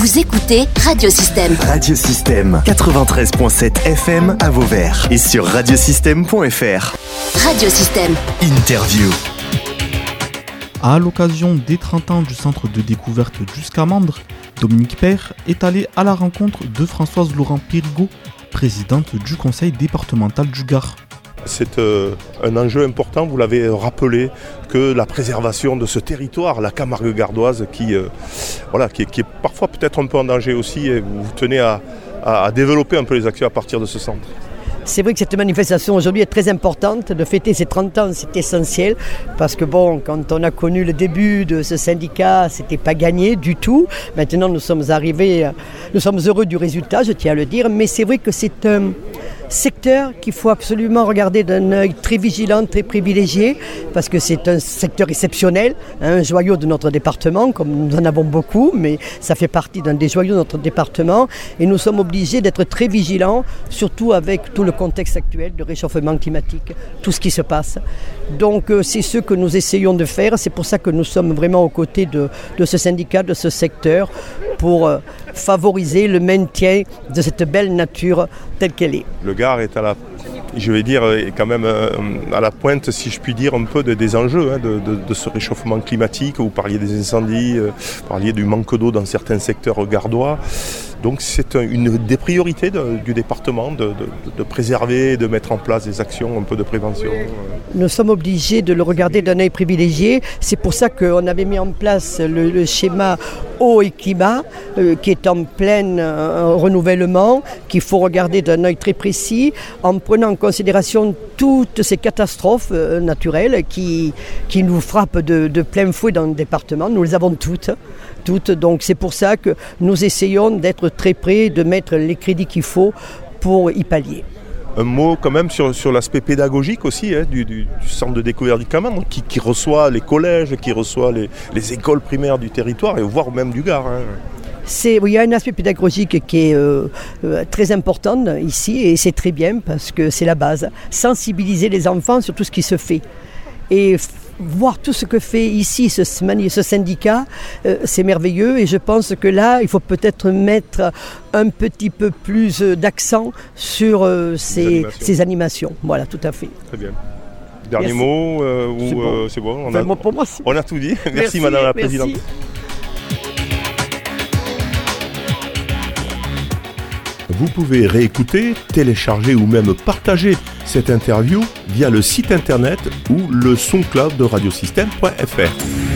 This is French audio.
Vous écoutez Radiosystème. Radiosystème 93.7 FM à Vauvert et sur radiosystème.fr. Radiosystème. Interview. À l'occasion des 30 ans du centre de découverte Jusqu'à-Mandre, Dominique Père est allé à la rencontre de Françoise Laurent Périgot, présidente du conseil départemental du Gard. C'est euh, un enjeu important, vous l'avez rappelé, que la préservation de ce territoire, la Camargue gardoise, qui, euh, voilà, qui, est parfois peut-être un peu en danger aussi, et vous tenez à, développer un peu les actions à partir de ce centre. C'est vrai que cette manifestation aujourd'hui est très importante. De fêter ces 30 ans, c'est essentiel. Parce que bon, quand on a connu le début de ce syndicat, c'était pas gagné du tout. Maintenant, nous sommes arrivés, euh, nous sommes heureux du résultat, je tiens à le dire. Mais c'est vrai que c'est un secteur qu'il faut absolument regarder d'un œil très vigilant, très privilégié, parce que c'est un secteur exceptionnel, hein, un joyau de notre département, comme nous en avons beaucoup, mais ça fait partie d'un des joyaux de notre département, et nous sommes obligés d'être très vigilants, surtout avec tout le contexte actuel de réchauffement climatique, tout ce qui se passe. Donc euh, c'est ce que nous essayons de faire, c'est pour ça que nous sommes vraiment aux côtés de, de ce syndicat, de ce secteur, pour euh, favoriser le maintien de cette belle nature telle qu'elle est. Le Gard est à la je vais dire, est quand même euh, à la pointe, si je puis dire, un peu des enjeux hein, de, ce réchauffement climatique. Vous parliez des incendies, euh, vous parliez du manque d'eau dans certains secteurs gardois. Donc c'est une des priorités du département de, préserver, de mettre en place des actions un peu de prévention. Nous sommes obligés de le regarder d'un œil privilégié. C'est pour ça qu'on avait mis en place le, schéma eau et climat, euh, qui est en plein euh, renouvellement, qu'il faut regarder d'un œil très précis, en prenant en considération toutes ces catastrophes euh, naturelles qui, qui nous frappent de, de plein fouet dans le département. Nous les avons toutes. toutes. Donc c'est pour ça que nous essayons d'être très près, de mettre les crédits qu'il faut pour y pallier un mot quand même sur, sur l'aspect pédagogique aussi hein, du, centre de découverte du Camargue, qui, reçoit les collèges, qui reçoit les, écoles primaires du territoire, et voire même du Gard. Hein. il y a un aspect pédagogique qui est euh, euh, très important ici, et c'est très bien parce que c'est la base. Sensibiliser les enfants sur tout ce qui se fait. Et voir tout ce que fait ici ce, ce syndicat, euh, c'est merveilleux et je pense que là, il faut peut-être mettre un petit peu plus d'accent sur euh, ces, animations. Voilà, tout à fait. Très bien. Dernier mot, euh, c'est bon. on, a, pour moi, on, a, tout dit. Merci, Madame la Présidente. Vous pouvez réécouter, télécharger ou même partager cette interview via le site internet ou le son cloud de radiosystème.fr.